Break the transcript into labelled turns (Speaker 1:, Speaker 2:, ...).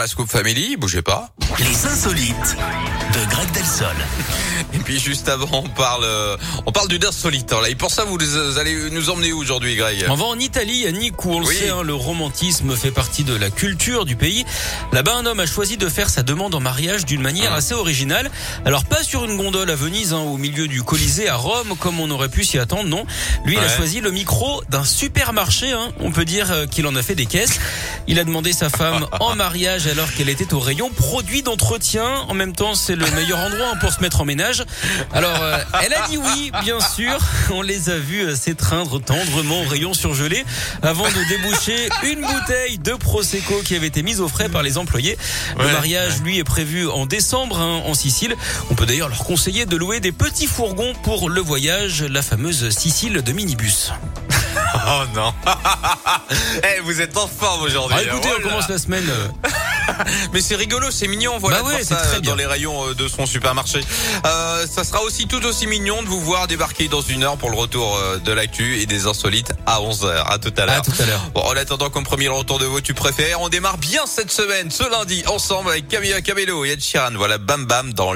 Speaker 1: La Scoop Family, bougez pas.
Speaker 2: Les insolites de Greg Delsol.
Speaker 1: Et puis juste avant, on parle, euh, on parle d'une insolite. Là. Et pour ça, vous allez nous emmener où aujourd'hui, Greg?
Speaker 3: On va en Italie, à Nice, où on le sait, hein, le romantisme fait partie de la culture du pays. Là-bas, un homme a choisi de faire sa demande en mariage d'une manière assez originale. Alors pas sur une gondole à Venise, hein, au milieu du Colisée à Rome, comme on aurait pu s'y attendre. Non, lui, il a choisi le micro d'un supermarché. Hein. On peut dire euh, qu'il en a fait des caisses. Il a demandé sa femme en mariage alors qu'elle était au rayon produits d'entretien. En même temps, c'est le meilleur endroit pour se mettre en ménage. Alors, euh, elle a dit oui, bien sûr. On les a vus euh, s'étreindre tendrement au rayon surgelé avant de déboucher une bouteille de Prosecco qui avait été mise au frais par les employés. Le mariage, lui, est prévu en décembre hein, en Sicile. On peut d'ailleurs leur conseiller de louer des petits fourgons pour le voyage, la fameuse Sicile de minibus.
Speaker 1: Oh non. eh, vous êtes en forme aujourd'hui.
Speaker 3: Ah, écoutez, on commence la semaine. Euh.
Speaker 1: Mais c'est rigolo, c'est mignon, voilà,
Speaker 3: bah ça très
Speaker 1: dans les rayons euh, de son supermarché. Euh, ça sera aussi tout aussi mignon de vous voir débarquer dans une heure pour le retour euh, de l'actu et des insolites à 11h. À tout à l'heure. À
Speaker 3: tout à l'heure.
Speaker 1: Bon, en attendant comme premier retour de vos tu préfères, on démarre bien cette semaine, ce lundi, ensemble avec Camilla Cabello et Ed Sheeran. Voilà, bam bam dans